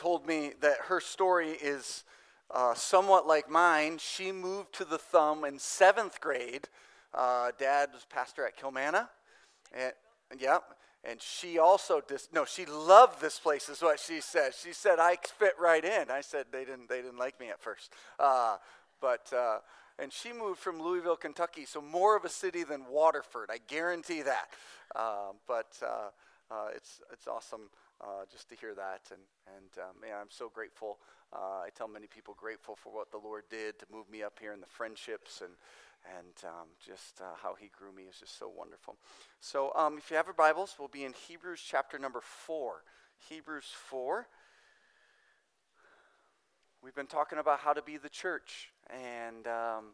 told me that her story is uh, somewhat like mine. She moved to the thumb in seventh grade. Uh, Dad was pastor at Kilmanagh. And, yeah, and she also dis- no, she loved this place, is what she said. She said I fit right in. I said they didn't they didn't like me at first, uh, but uh, and she moved from Louisville, Kentucky, so more of a city than Waterford. I guarantee that. Uh, but uh, uh, it's it's awesome uh, just to hear that, and and man, I'm so grateful. I tell many people grateful for what the Lord did to move me up here and the friendships and and um, just uh, how he grew me is just so wonderful. So, um, if you have your Bibles, we'll be in Hebrews chapter number four. Hebrews 4. We've been talking about how to be the church. And um,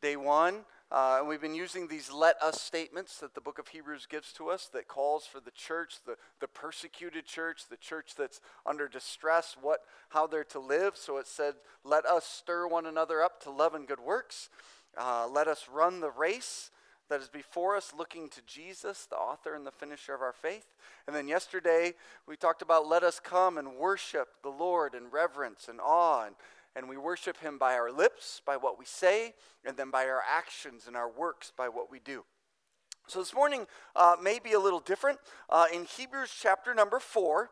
day one, uh, and we've been using these let us statements that the book of Hebrews gives to us that calls for the church, the, the persecuted church, the church that's under distress, what, how they're to live. So it said, let us stir one another up to love and good works. Uh, let us run the race that is before us, looking to Jesus, the author and the finisher of our faith. And then yesterday, we talked about let us come and worship the Lord in reverence and awe. And, and we worship him by our lips, by what we say, and then by our actions and our works, by what we do. So this morning uh, may be a little different. Uh, in Hebrews chapter number 4,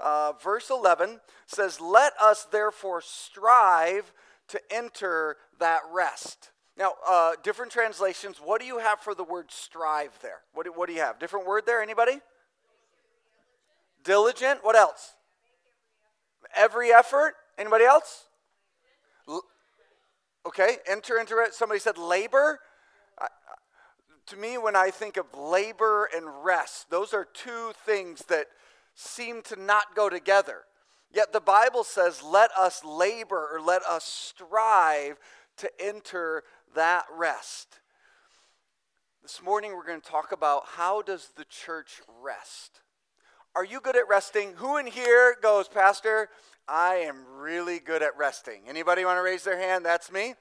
uh, verse 11 says, Let us therefore strive to enter that rest now, uh, different translations. What do you have for the word strive there? What do, what do you have? Different word there? Anybody? Diligent. What else? Every effort. Anybody else? Okay. Enter into it. Somebody said labor. To me, when I think of labor and rest, those are two things that seem to not go together. Yet the Bible says, let us labor or let us strive to enter that rest. This morning we're going to talk about how does the church rest? Are you good at resting? Who in here goes, Pastor, I am really good at resting. Anybody want to raise their hand? That's me.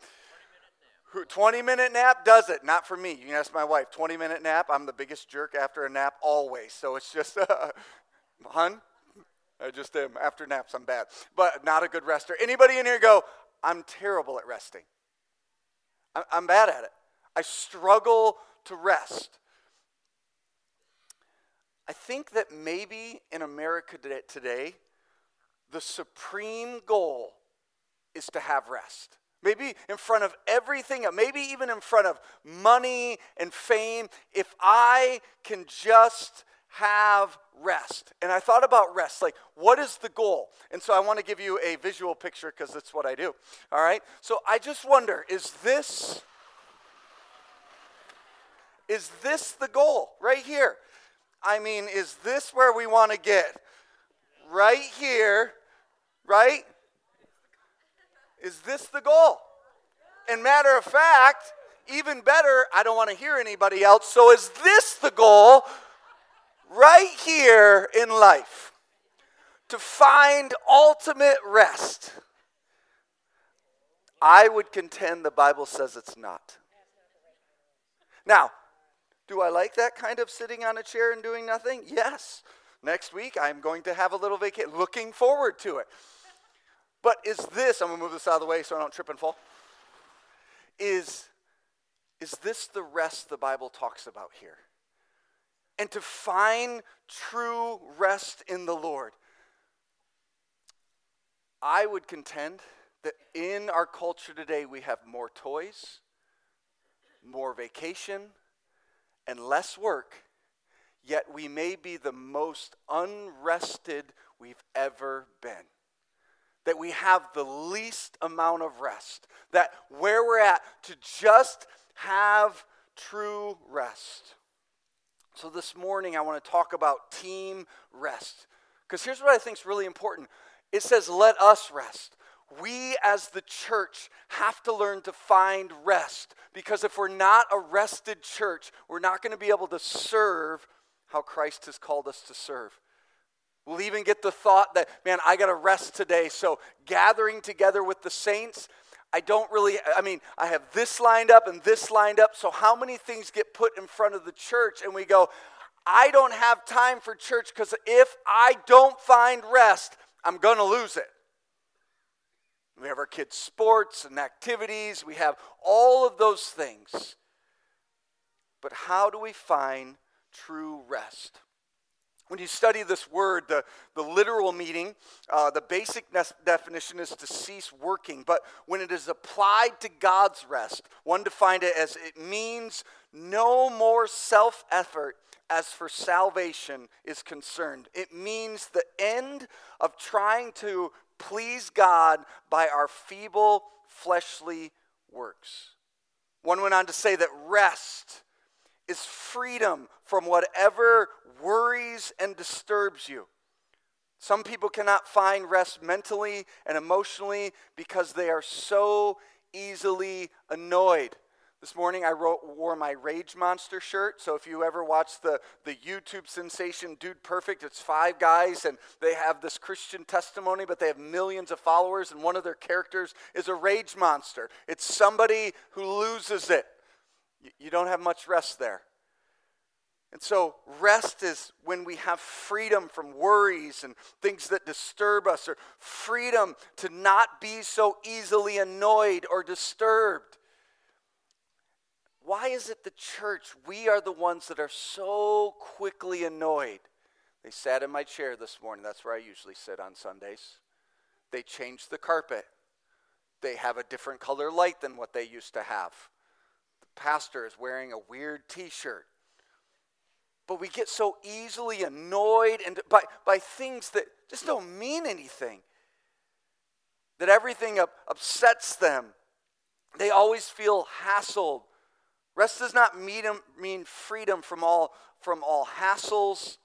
20 minute nap does it. Not for me. You can ask my wife. 20 minute nap. I'm the biggest jerk after a nap always. So it's just, uh, hun, I just am. After naps, I'm bad. But not a good rester. Anybody in here go, I'm terrible at resting. I'm bad at it. I struggle to rest. I think that maybe in America today, the supreme goal is to have rest. Maybe in front of everything, maybe even in front of money and fame, if I can just have rest. And I thought about rest, like, what is the goal? And so I want to give you a visual picture because it's what I do. All right? So I just wonder is this. Is this the goal right here? I mean, is this where we want to get? Right here, right? Is this the goal? And matter of fact, even better, I don't want to hear anybody else. So, is this the goal right here in life to find ultimate rest. I would contend the Bible says it's not. Now, do I like that kind of sitting on a chair and doing nothing? Yes. Next week, I'm going to have a little vacation. Looking forward to it. But is this, I'm going to move this out of the way so I don't trip and fall. Is, is this the rest the Bible talks about here? and to find true rest in the Lord. I would contend that in our culture today we have more toys, more vacation, and less work, yet we may be the most unrested we've ever been. That we have the least amount of rest. That where we're at to just have true rest. So, this morning, I want to talk about team rest. Because here's what I think is really important it says, let us rest. We as the church have to learn to find rest. Because if we're not a rested church, we're not going to be able to serve how Christ has called us to serve. We'll even get the thought that, man, I got to rest today. So, gathering together with the saints I don't really, I mean, I have this lined up and this lined up. So, how many things get put in front of the church and we go, I don't have time for church because if I don't find rest, I'm going to lose it. We have our kids' sports and activities, we have all of those things. But how do we find true rest? When you study this word, the, the literal meaning, uh, the basic definition is to cease working. But when it is applied to God's rest, one defined it as it means no more self effort as for salvation is concerned. It means the end of trying to please God by our feeble fleshly works. One went on to say that rest is freedom from whatever worries and disturbs you. Some people cannot find rest mentally and emotionally because they are so easily annoyed. This morning I wrote, wore my Rage Monster shirt. So if you ever watch the, the YouTube sensation Dude Perfect, it's five guys and they have this Christian testimony, but they have millions of followers, and one of their characters is a rage monster. It's somebody who loses it. You, don't have much rest there. And so, rest is when we have freedom from worries and things that disturb us, or freedom to not be so easily annoyed or disturbed. Why is it the church, we are the ones that are so quickly annoyed? They sat in my chair this morning. That's where I usually sit on Sundays. They changed the carpet. They have a different color light than what they used to have. Pastor is wearing a weird t shirt. But we get so easily annoyed and by, by things that just don't mean anything, that everything up, upsets them. They always feel hassled Rest does not mean freedom from all, from all hassles.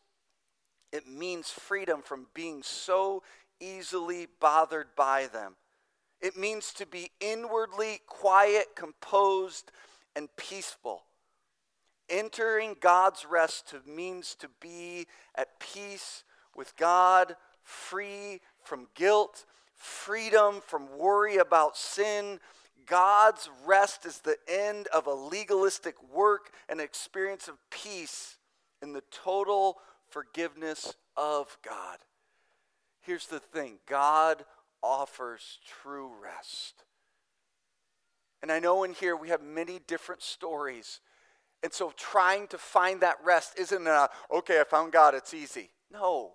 It means freedom from being so easily bothered by them. It means to be inwardly quiet, composed, and peaceful. Entering God's rest means to be at peace with God, free from guilt, freedom from worry about sin, God's rest is the end of a legalistic work and experience of peace in the total forgiveness of God. Here's the thing God offers true rest. And I know in here we have many different stories. And so trying to find that rest isn't a, okay, I found God, it's easy. No,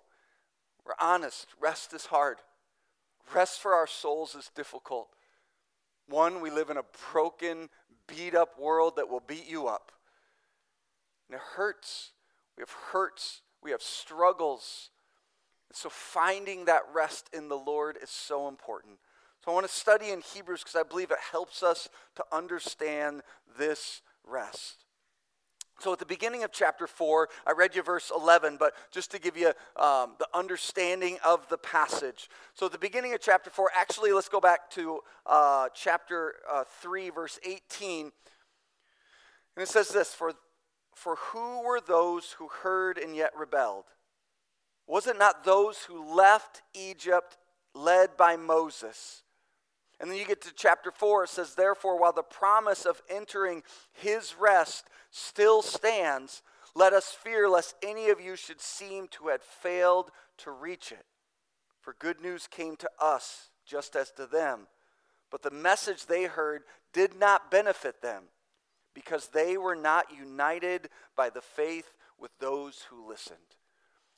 we're honest. Rest is hard. Rest for our souls is difficult. One, we live in a broken, beat up world that will beat you up. And it hurts. We have hurts. We have struggles. And so finding that rest in the Lord is so important. So I want to study in Hebrews because I believe it helps us to understand this rest. So at the beginning of chapter 4, I read you verse 11, but just to give you um, the understanding of the passage. So at the beginning of chapter 4, actually, let's go back to uh, chapter uh, 3, verse 18. And it says this for, for who were those who heard and yet rebelled? Was it not those who left Egypt led by Moses? And then you get to chapter 4, it says, Therefore, while the promise of entering his rest still stands, let us fear lest any of you should seem to have failed to reach it. For good news came to us, just as to them. But the message they heard did not benefit them, because they were not united by the faith with those who listened.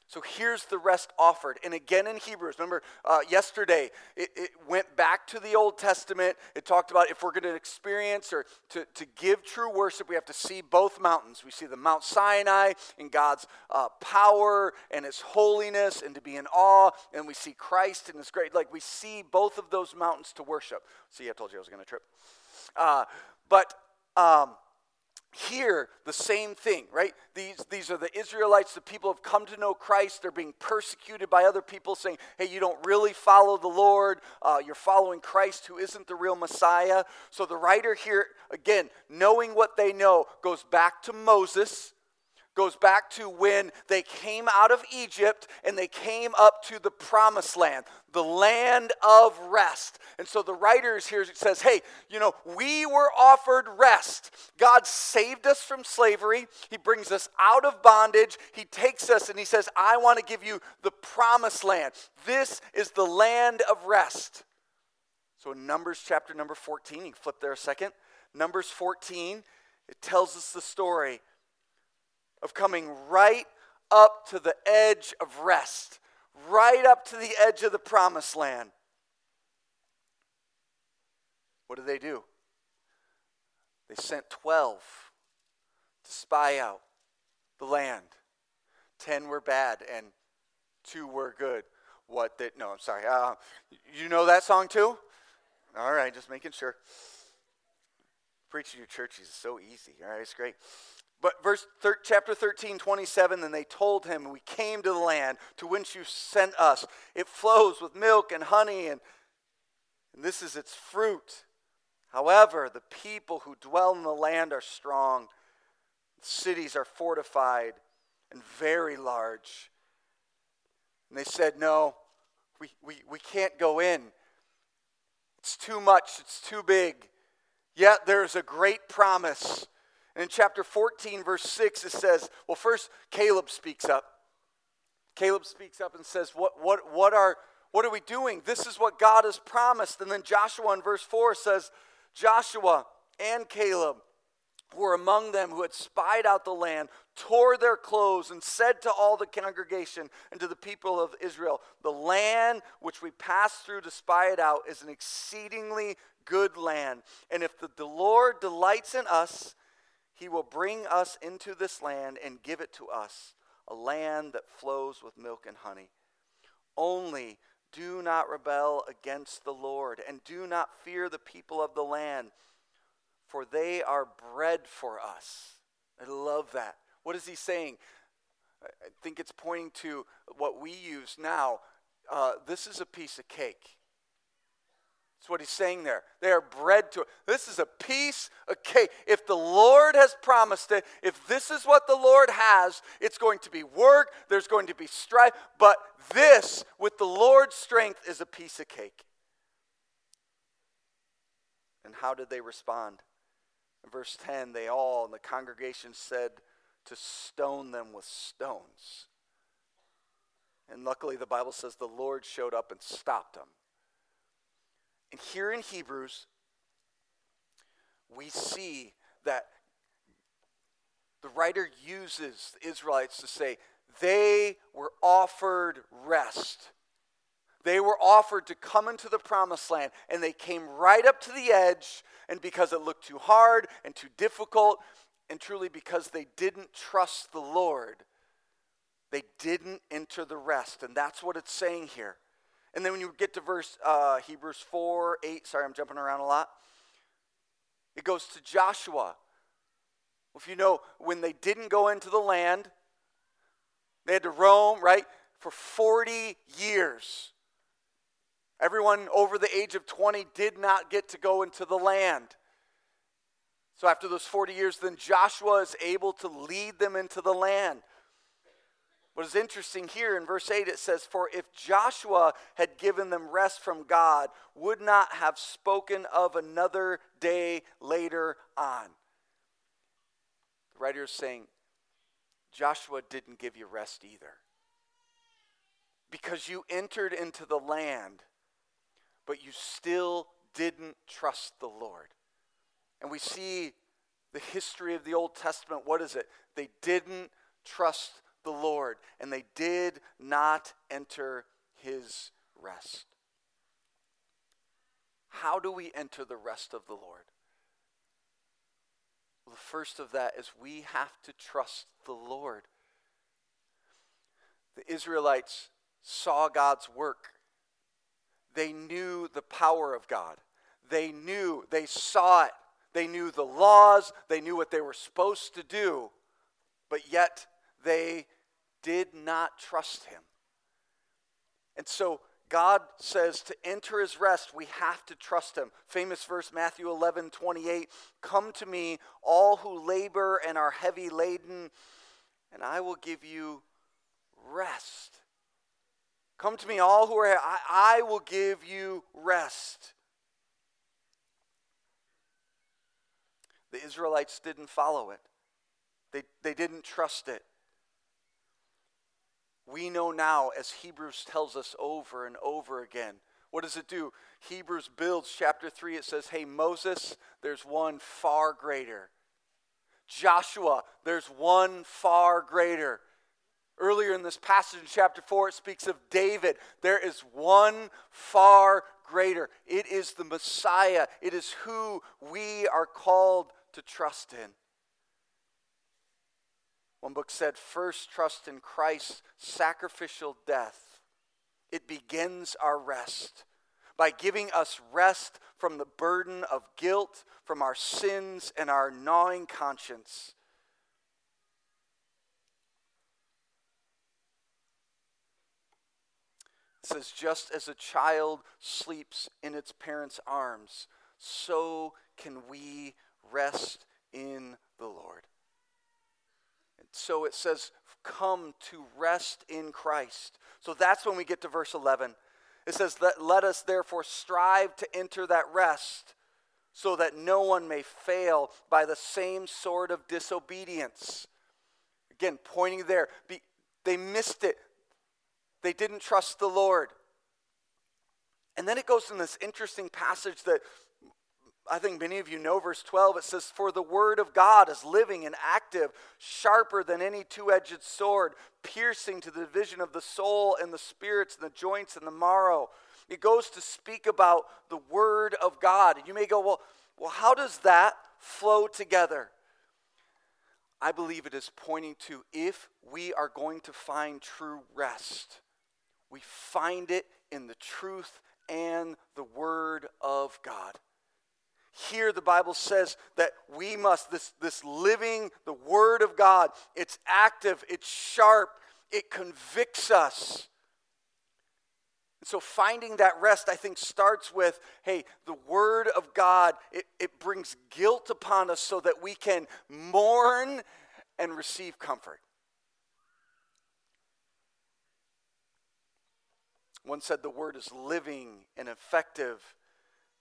So here's the rest offered. And again in Hebrews, remember uh, yesterday, it, it, went back to the Old Testament. It talked about if we're going to experience or to, to give true worship, we have to see both mountains. We see the Mount Sinai and God's uh, power and his holiness and to be in awe. And we see Christ and his great, like we see both of those mountains to worship. See, I told you I was going to trip. Uh, but. Um, here the same thing right? These, these are the israelites the people have come to know christ. They're being persecuted by other people saying hey you don't really follow the lord. Uh, you're following christ who isn't the real messiah. So the writer here again knowing what they know goes back to moses goes back to when they came out of Egypt and they came up to the promised land, the land of rest. And so the writers here says, "Hey, you know, we were offered rest. God saved us from slavery. He brings us out of bondage. He takes us and he says, "I want to give you the promised land. This is the land of rest." So in Numbers chapter number 14, you flip there a second. Numbers 14, it tells us the story of coming right up to the edge of rest, right up to the edge of the promised land. What did they do? They sent 12 to spy out the land. 10 were bad and 2 were good. What did, no, I'm sorry. Uh, you know that song too? All right, just making sure. Preaching your church is so easy. All right, it's great. But verse thir- chapter 13, 27, then they told him, We came to the land to which you sent us. It flows with milk and honey, and, and this is its fruit. However, the people who dwell in the land are strong, cities are fortified and very large. And they said, No, we, we, we can't go in. It's too much, it's too big. Yet there's a great promise in chapter 14, verse 6, it says, well, first Caleb speaks up. Caleb speaks up and says, What, what, what, are, what are we doing? This is what God has promised. And then Joshua in verse 4 says, Joshua and Caleb were among them who had spied out the land, tore their clothes, and said to all the congregation and to the people of Israel, The land which we passed through to spy it out is an exceedingly good land. And if the, the Lord delights in us, he will bring us into this land and give it to us, a land that flows with milk and honey. Only do not rebel against the Lord, and do not fear the people of the land, for they are bread for us. I love that. What is he saying? I think it's pointing to what we use now. Uh, this is a piece of cake. That's what he's saying there. They are bread to it. This is a piece of cake. If the Lord has promised it, if this is what the Lord has, it's going to be work, there's going to be strife. But this, with the Lord's strength, is a piece of cake. And how did they respond? In verse 10, they all, and the congregation said to stone them with stones. And luckily, the Bible says the Lord showed up and stopped them. And here in Hebrews, we see that the writer uses the Israelites to say they were offered rest. They were offered to come into the promised land, and they came right up to the edge, and because it looked too hard and too difficult, and truly because they didn't trust the Lord, they didn't enter the rest. And that's what it's saying here. And then when you get to verse uh, Hebrews 4, 8, sorry, I'm jumping around a lot. It goes to Joshua. If you know, when they didn't go into the land, they had to roam, right, for 40 years. Everyone over the age of 20 did not get to go into the land. So after those 40 years, then Joshua is able to lead them into the land. What is interesting here in verse 8, it says, For if Joshua had given them rest from God, would not have spoken of another day later on. The writer is saying, Joshua didn't give you rest either. Because you entered into the land, but you still didn't trust the Lord. And we see the history of the Old Testament. What is it? They didn't trust the Lord, and they did not enter his rest. How do we enter the rest of the Lord? Well, the first of that is we have to trust the Lord. The Israelites saw God's work. They knew the power of God. They knew, they saw it. They knew the laws. They knew what they were supposed to do. But yet they did not trust him. And so God says to enter his rest, we have to trust him. Famous verse, Matthew 11, 28. Come to me, all who labor and are heavy laden, and I will give you rest. Come to me, all who are. I, I will give you rest. The Israelites didn't follow it, they, they didn't trust it. We know now, as Hebrews tells us over and over again, what does it do? Hebrews builds, chapter 3, it says, Hey, Moses, there's one far greater. Joshua, there's one far greater. Earlier in this passage in chapter 4, it speaks of David. There is one far greater. It is the Messiah. It is who we are called to trust in. One book said, First trust in Christ's sacrificial death. It begins our rest by giving us rest from the burden of guilt, from our sins, and our gnawing conscience. It says, just as a child sleeps in its parents' arms, so can we rest in the Lord. So it says, come to rest in Christ. So that's when we get to verse 11. It says, that, Let us therefore strive to enter that rest so that no one may fail by the same sort of disobedience. Again, pointing there. Be, they missed it. They didn't trust the Lord. And then it goes in this interesting passage that I think many of you know verse 12. It says, For the word of God is living and active, sharper than any two edged sword, piercing to the division of the soul and the spirits and the joints and the marrow. It goes to speak about the word of God. You may go, Well, well how does that flow together? I believe it is pointing to if we are going to find true rest, we find it in the truth and the word of God. Here, the Bible says that we must, this, this living, the Word of God, it's active, it's sharp, it convicts us. And so, finding that rest, I think, starts with hey, the Word of God, it, it brings guilt upon us so that we can mourn and receive comfort. One said the Word is living and effective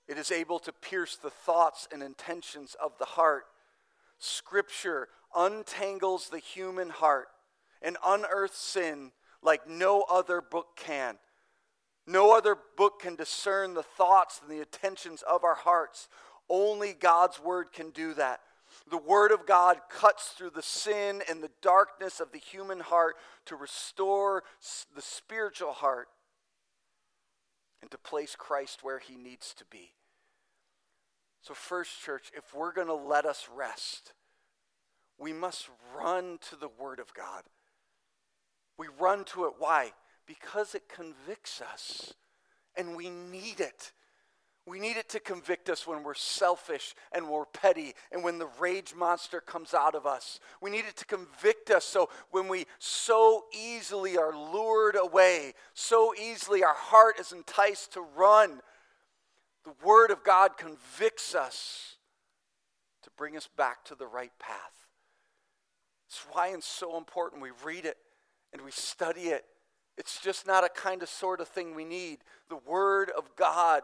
it is able to pierce the thoughts and intentions of the heart. Scripture untangles the human heart and unearths sin like no other book can. No other book can discern the thoughts and the intentions of our hearts. Only God's Word can do that. The Word of God cuts through the sin and the darkness of the human heart to restore the spiritual heart and to place Christ where he needs to be. So, first, church, if we're going to let us rest, we must run to the Word of God. We run to it. Why? Because it convicts us, and we need it. We need it to convict us when we're selfish and we're petty and when the rage monster comes out of us. We need it to convict us so when we so easily are lured away, so easily our heart is enticed to run the Word of God convicts us to bring us back to the right path. That's why it's so important we read it and we study it. It's just not a kind of sort of thing we need. The Word of God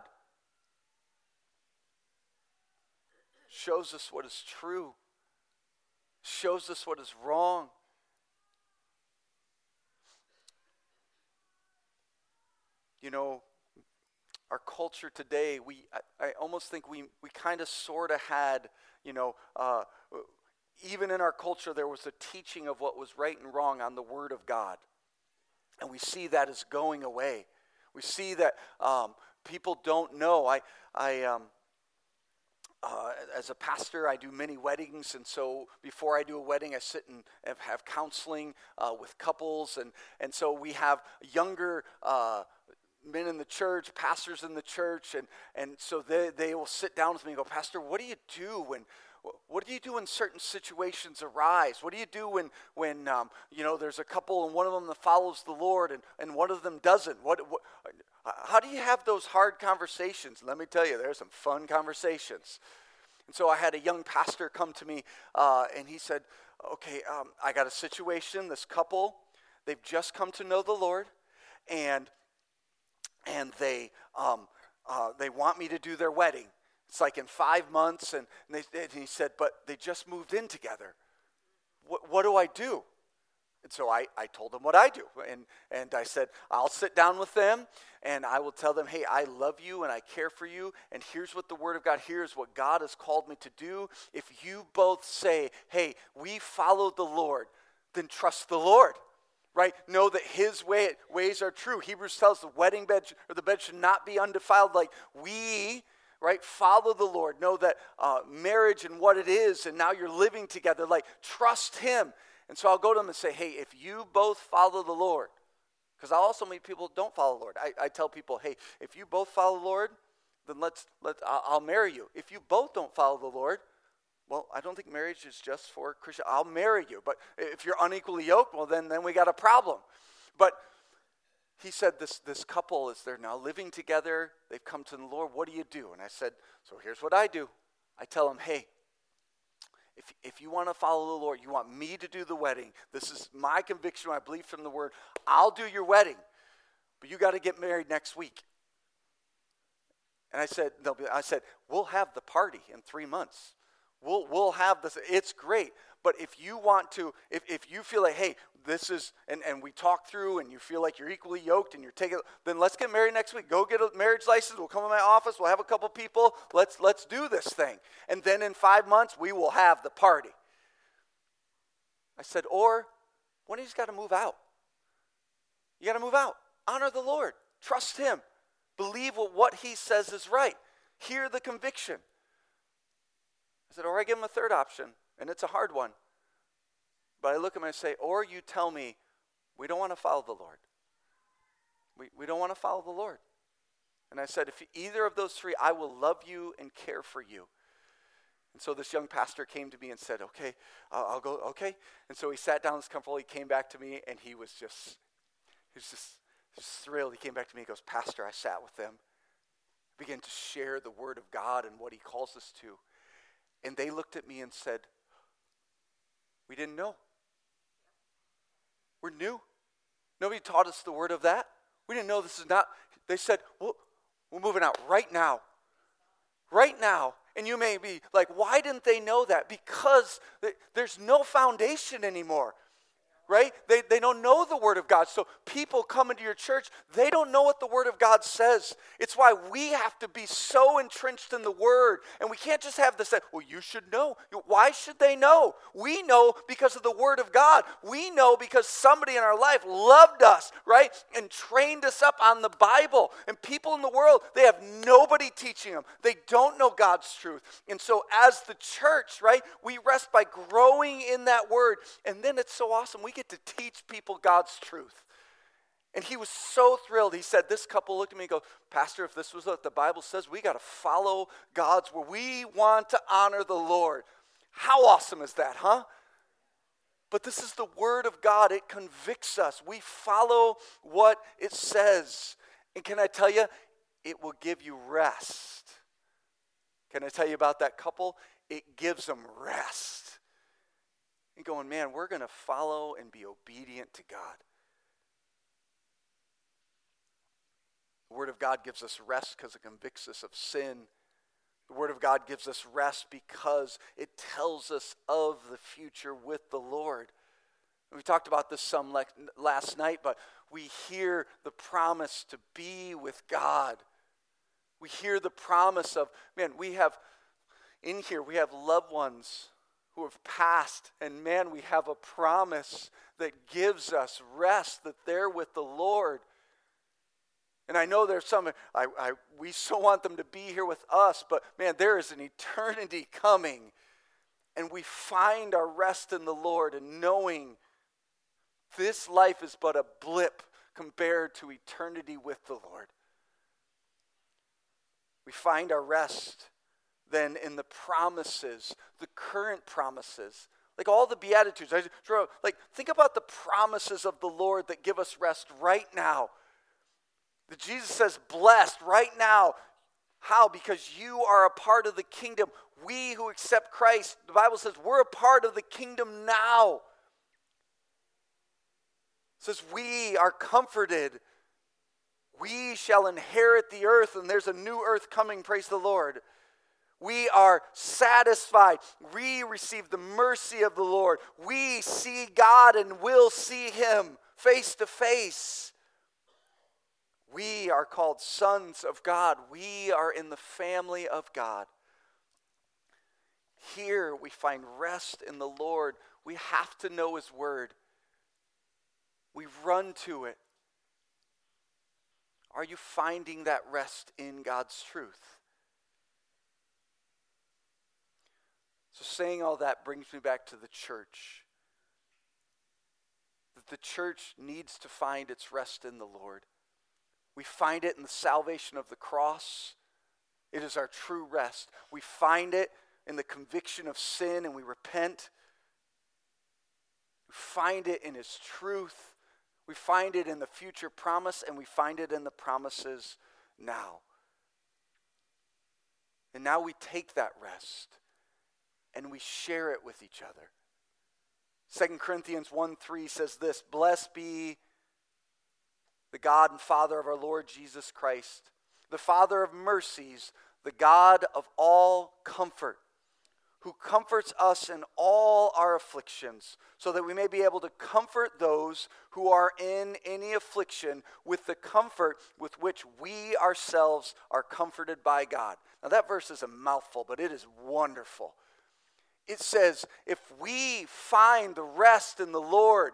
shows us what is true, shows us what is wrong. You know, our culture today, we, I, I almost think we, we kind of sort of had, you know, uh, even in our culture, there was a teaching of what was right and wrong on the Word of God. And we see that is going away. We see that um, people don't know. I, I, um, uh, as a pastor, I do many weddings, and so before I do a wedding, I sit and have counseling uh, with couples, and, and so we have younger uh, men in the church, pastors in the church, and, and so they, they will sit down with me and go, Pastor, what do you do when, what do you do when certain situations arise? What do you do when, when um, you know, there's a couple and one of them that follows the Lord and, and one of them doesn't? What, what, how do you have those hard conversations? Let me tell you, there's some fun conversations. And so I had a young pastor come to me, uh, and he said, Okay, um, I got a situation. This couple, they've just come to know the Lord, and and they um, uh, they want me to do their wedding. It's like in five months, and, and, they, and he said, but they just moved in together. What, what do I do? And so I, I told them what I do. And, and I said, I'll sit down with them and I will tell them, hey, I love you and I care for you. And here's what the Word of God, here's what God has called me to do. If you both say, hey, we follow the Lord, then trust the Lord. Right? Know that his way, ways are true. Hebrews tells the wedding bed or the bed should not be undefiled. Like we right? Follow the Lord. Know that uh, marriage and what it is, and now you're living together. Like, trust Him. And so I'll go to them and say, hey, if you both follow the Lord, because I also meet people don't follow the Lord. I, I tell people, hey, if you both follow the Lord, then let's let I'll, I'll marry you. If you both don't follow the Lord, well, I don't think marriage is just for Christian. I'll marry you. But if you're unequally yoked, well, then, then we got a problem. But he said, this, this couple is they're now living together. They've come to the Lord. What do you do? And I said, So here's what I do. I tell them, hey, if, if you want to follow the Lord, you want me to do the wedding, this is my conviction, I believe from the word, I'll do your wedding, but you got to get married next week. And I said, be, I said, we'll have the party in three months. We'll, we'll have this. It's great. But if you want to, if, if you feel like, hey, this is, and, and we talk through and you feel like you're equally yoked and you're taking, then let's get married next week. Go get a marriage license. We'll come to my office. We'll have a couple people. Let's, let's do this thing. And then in five months, we will have the party. I said, or when you's got to move out. You got to move out. Honor the Lord. Trust him. Believe what, what he says is right. Hear the conviction. I said, or I give him a third option, and it's a hard one. But I look at him and I say, or you tell me, we don't want to follow the Lord. We, we don't want to follow the Lord. And I said, if either of those three, I will love you and care for you. And so this young pastor came to me and said, okay, I'll, I'll go, okay. And so he sat down this comfortable. He came back to me and he was just, he was just thrilled. He came back to me and goes, Pastor, I sat with them. Began to share the word of God and what he calls us to. And they looked at me and said, we didn't know. We're new. Nobody taught us the word of that. We didn't know this is not. They said, well, we're moving out right now. Right now. And you may be like, why didn't they know that? Because there's no foundation anymore right? They, they don't know the Word of God. So people come into your church, they don't know what the Word of God says. It's why we have to be so entrenched in the Word. And we can't just have this, well, you should know. Why should they know? We know because of the Word of God. We know because somebody in our life loved us, right? And trained us up on the Bible. And people in the world, they have nobody teaching them. They don't know God's truth. And so as the church, right, we rest by growing in that Word. And then it's so awesome. We get to teach people God's truth. And he was so thrilled. He said, This couple looked at me and goes, Pastor, if this was what the Bible says, we got to follow God's word. We want to honor the Lord. How awesome is that, huh? But this is the word of God. It convicts us. We follow what it says. And can I tell you, it will give you rest. Can I tell you about that couple? It gives them rest and going, man, we're going to follow and be obedient to God. The Word of God gives us rest because it convicts us of sin. The Word of God gives us rest because it tells us of the future with the Lord. We talked about this some last night, but we hear the promise to be with God. We hear the promise of, man, we have, in here, we have loved ones who have passed. And man, we have a promise that gives us rest that they're with the Lord. And I know there's some, I, I, we so want them to be here with us, but man, there is an eternity coming. And we find our rest in the Lord and knowing this life is but a blip compared to eternity with the Lord. We find our rest than in the promises, the current promises. Like all the Beatitudes. I draw, like, think about the promises of the Lord that give us rest right now. That Jesus says, blessed right now. How? Because you are a part of the kingdom. We who accept Christ, the Bible says we're a part of the kingdom now. It says we are comforted. We shall inherit the earth, and there's a new earth coming, praise the Lord. We are satisfied. We receive the mercy of the Lord. We see God and will see Him face to face. We are called sons of God. We are in the family of God. Here we find rest in the Lord. We have to know His Word. We run to it. Are you finding that rest in God's truth? So, saying all that brings me back to the church. That the church needs to find its rest in the Lord. We find it in the salvation of the cross. It is our true rest. We find it in the conviction of sin and we repent. We find it in His truth. We find it in the future promise and we find it in the promises now. And now we take that rest and we share it with each other. 2 Corinthians 1 3 says this Blessed be the God and Father of our Lord Jesus Christ, the Father of mercies, the God of all comfort, who comforts us in all our afflictions, so that we may be able to comfort those who are in any affliction with the comfort with which we ourselves are comforted by God. Now, that verse is a mouthful, but it is wonderful it says, if we find the rest in the Lord,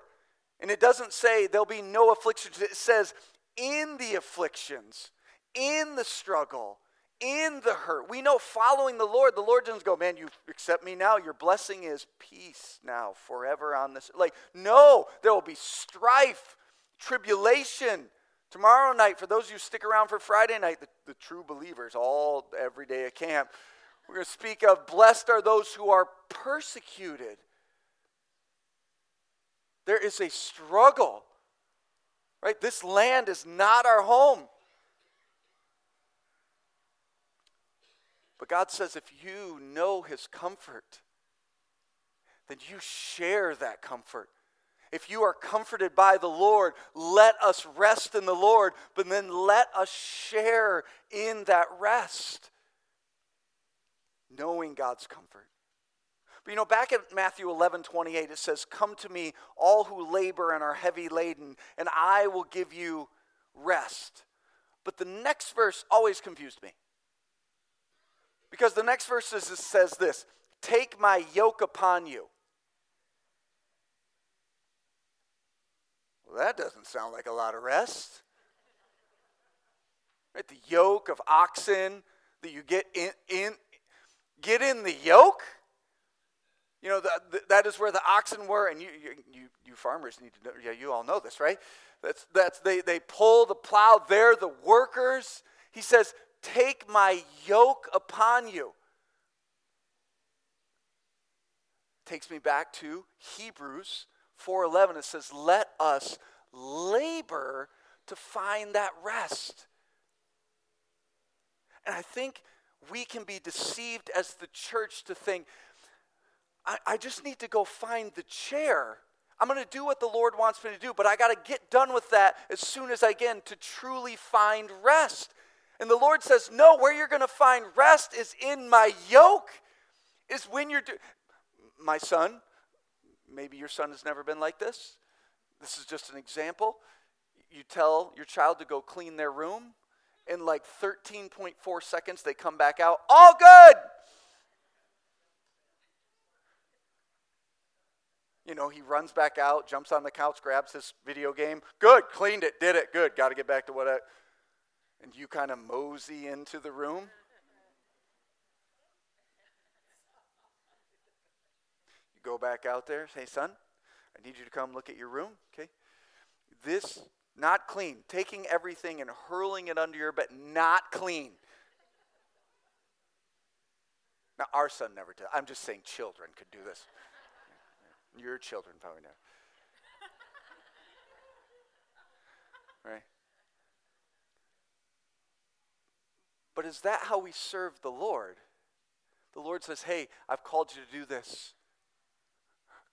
and it doesn't say there'll be no afflictions, it says, in the afflictions, in the struggle, in the hurt. We know following the Lord, the Lord doesn't go, man, you accept me now. Your blessing is peace now, forever on this. Like, no, there will be strife, tribulation. Tomorrow night, for those of you who stick around for Friday night, the, the true believers, all every day at camp, we're going to speak of blessed are those who are persecuted. There is a struggle, right? This land is not our home. But God says if you know His comfort, then you share that comfort. If you are comforted by the Lord, let us rest in the Lord, but then let us share in that rest knowing God's comfort. But you know, back at Matthew 11 28, it says, Come to me, all who labor and are heavy laden, and I will give you rest. But the next verse always confused me. Because the next verse is, says this Take my yoke upon you. Well, that doesn't sound like a lot of rest. Right? The yoke of oxen that you get in, in, get in the yoke. You know, the, the, that is where the oxen were, and you, you, you, farmers need to know, yeah, you all know this, right? That's, that's, they, they pull the plow, they're the workers. He says, Take my yoke upon you. Takes me back to Hebrews 4:11. It says, "Let us labor to find that rest." And I think we can be deceived as the church to think, I, I just need to go find the chair. I'm going to do what the Lord wants me to do, but I got to get done with that as soon as I can to truly find rest. And the Lord says, No, where you're going to find rest is in my yoke, is when you're doing. My son, maybe your son has never been like this. This is just an example. You tell your child to go clean their room, in like 13.4 seconds, they come back out, all good. You know, he runs back out, jumps on the couch, grabs his video game. Good, cleaned it, did it, good. Got to get back to what I. And you kind of mosey into the room. You go back out there, say, son, I need you to come look at your room, okay? This not clean. Taking everything and hurling it under your bed, not clean. Now, our son never did. I'm just saying children could do this. Your children probably never. Right? But is that how we serve the Lord? The Lord says, Hey, I've called you to do this.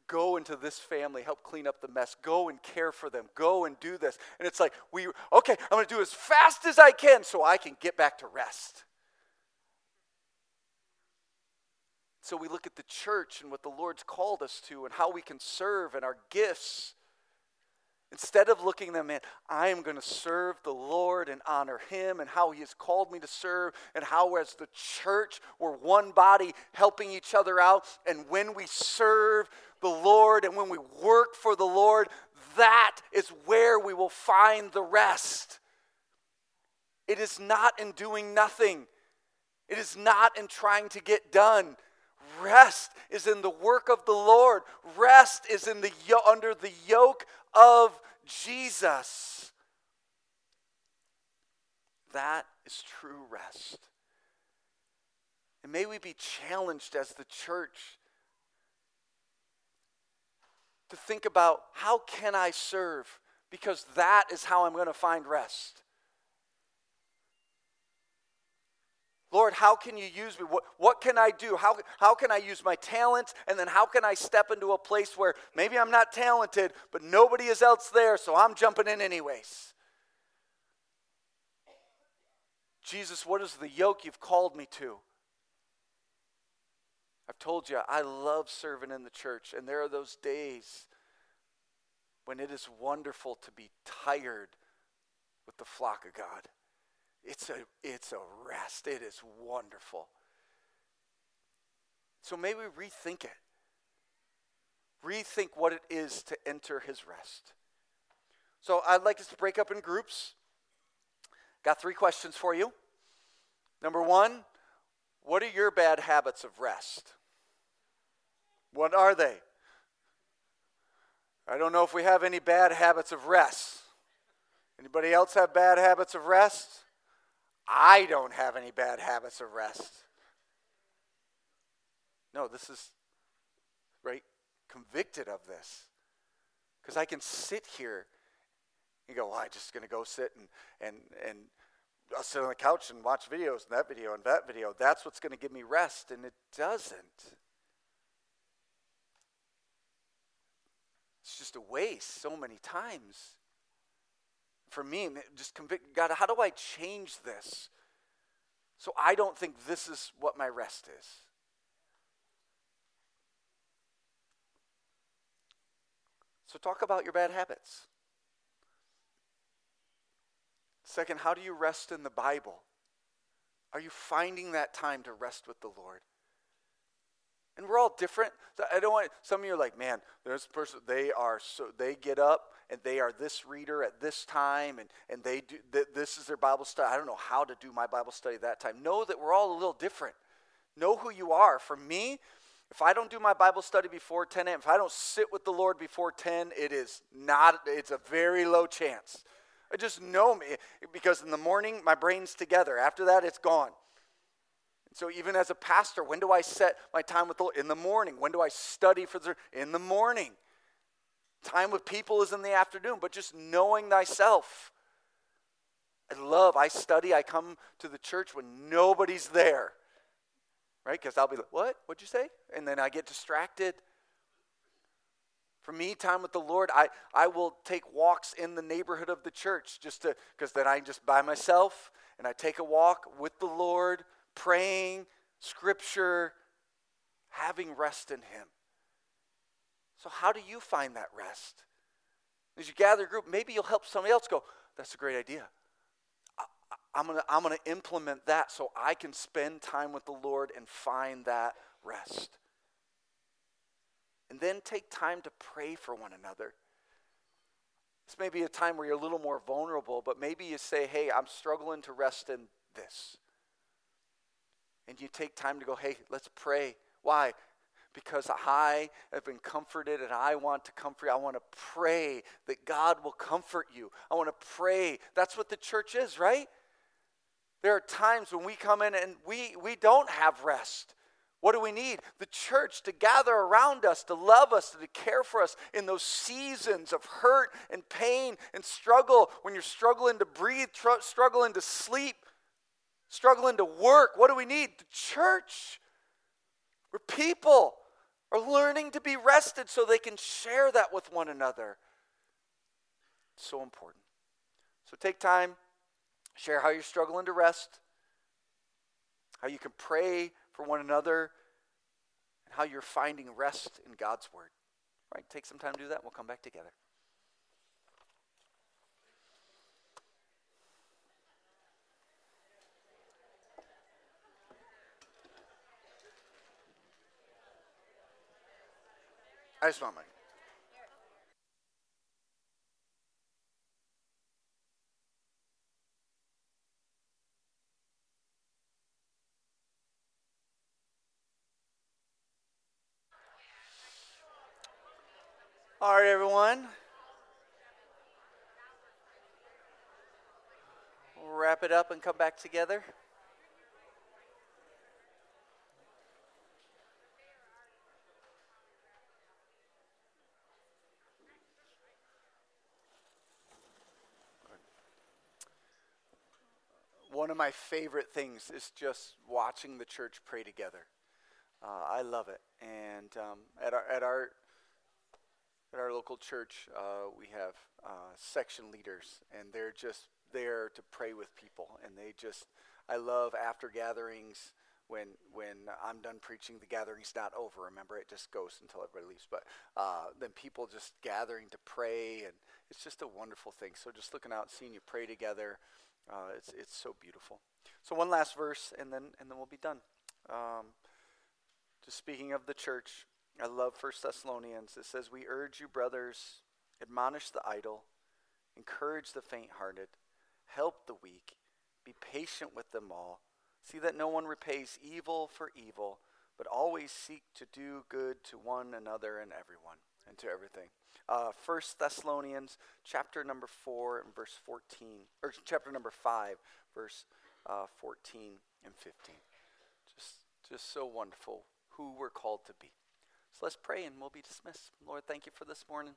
Go into this family, help clean up the mess. Go and care for them. Go and do this. And it's like, we, okay, I'm going to do as fast as I can so I can get back to rest. So we look at the church and what the Lord's called us to and how we can serve and our gifts. Instead of looking them, man, I am going to serve the Lord and honor Him and how He has called me to serve, and how, as the church, we're one body helping each other out. And when we serve the Lord and when we work for the Lord, that is where we will find the rest. It is not in doing nothing, it is not in trying to get done. Rest is in the work of the Lord. Rest is in the under the yoke of Jesus. That is true rest. And may we be challenged as the church to think about how can I serve because that is how I'm going to find rest. Lord, how can you use me? What, what can I do? How, how can I use my talents? And then how can I step into a place where maybe I'm not talented, but nobody is else there, so I'm jumping in anyways? Jesus, what is the yoke you've called me to? I've told you, I love serving in the church, and there are those days when it is wonderful to be tired with the flock of God. It's a, it's a rest. It is wonderful. So may we rethink it. Rethink what it is to enter his rest. So I'd like us to break up in groups. Got three questions for you. Number one, what are your bad habits of rest? What are they? I don't know if we have any bad habits of rest. Anybody else have bad habits of rest? I don't have any bad habits of rest. No, this is, right, convicted of this. Because I can sit here and go, well, I'm just going to go sit and, and, and I'll sit on the couch and watch videos and that video and that video. That's what's going to give me rest. And it doesn't. It's just a waste so many times for me, just convict God, how do I change this so I don't think this is what my rest is? So, talk about your bad habits. Second, how do you rest in the Bible? Are you finding that time to rest with the Lord? And we're all different. I don't want some of you are like, man, a person they are so they get up and they are this reader at this time and and they do th- this is their Bible study. I don't know how to do my Bible study that time. Know that we're all a little different. Know who you are. For me, if I don't do my Bible study before 10 a.m., if I don't sit with the Lord before 10, it is not, it's a very low chance. I just know me because in the morning my brain's together. After that, it's gone. So even as a pastor, when do I set my time with the Lord? In the morning. When do I study for the in the morning? Time with people is in the afternoon, but just knowing thyself. I love, I study, I come to the church when nobody's there. Right? Because I'll be like, what? What'd you say? And then I get distracted. For me, time with the Lord, I, I will take walks in the neighborhood of the church just to, because then I'm just by myself and I take a walk with the Lord praying, scripture, having rest in Him. So, how do you find that rest? As you gather a group, maybe you'll help somebody else go, That's a great idea. I, am going to I'm going to implement that so I can spend time with the Lord and find that rest. And then take time to pray for one another. This may be a time where you're a little more vulnerable, but maybe you say, Hey, I'm struggling to rest in this and you take time to go, hey, let's pray. Why? Because I have been comforted and I want to comfort you. I want to pray that God will comfort you. I want to pray. That's what the church is, right? There are times when we come in and we, we don't have rest. What do we need? The church to gather around us, to love us, to care for us in those seasons of hurt and pain and struggle. When you're struggling to breathe, tr- struggling to sleep, struggling to work, what do we need? The church. Where people are learning to be rested so they can share that with one another. so important. So take time, share how you're struggling to rest, how you can pray for one another, and how you're finding rest in God's Word. All right, take some time to do that. We'll come back together. I just want my. All right, everyone. We'll wrap it up and come back together. Of my favorite things is just watching the church pray together. Uh, I love it. And um, at our at our at our local church, uh, we have uh, section leaders, and they're just there to pray with people. And they just, I love after gatherings when when I'm done preaching, the gathering's not over. Remember, it just goes until everybody leaves. But uh, then people just gathering to pray, and it's just a wonderful thing. So just looking out, seeing you pray together, uh, it's it's so beautiful. So one last verse, and then and then we'll be done. Um, just speaking of the church, I love First Thessalonians. It says, We urge you, brothers, admonish the idle, encourage the faint hearted, help the weak, be patient with them all. See that no one repays evil for evil, but always seek to do good to one another and everyone and to everything. Uh, 1 Thessalonians chapter number 4 and verse 14, or chapter number 5, verse uh, 14 and 15. Just, just so wonderful who we're called to be. So let's pray and we'll be dismissed. Lord, thank you for this morning.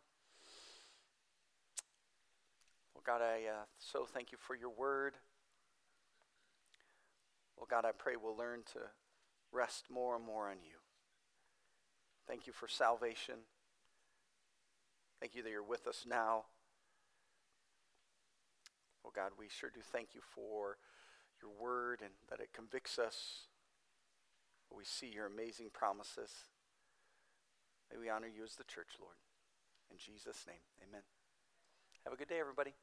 Well, God, I uh, so thank you for your word. Well, God, I pray we'll learn to rest more and more on you. Thank you for salvation. Thank you that you're with us now. Oh, God, we sure do thank you for your word and that it convicts us. We see your amazing promises. May we honor you as the church, Lord. In Jesus' name, amen. Have a good day, everybody.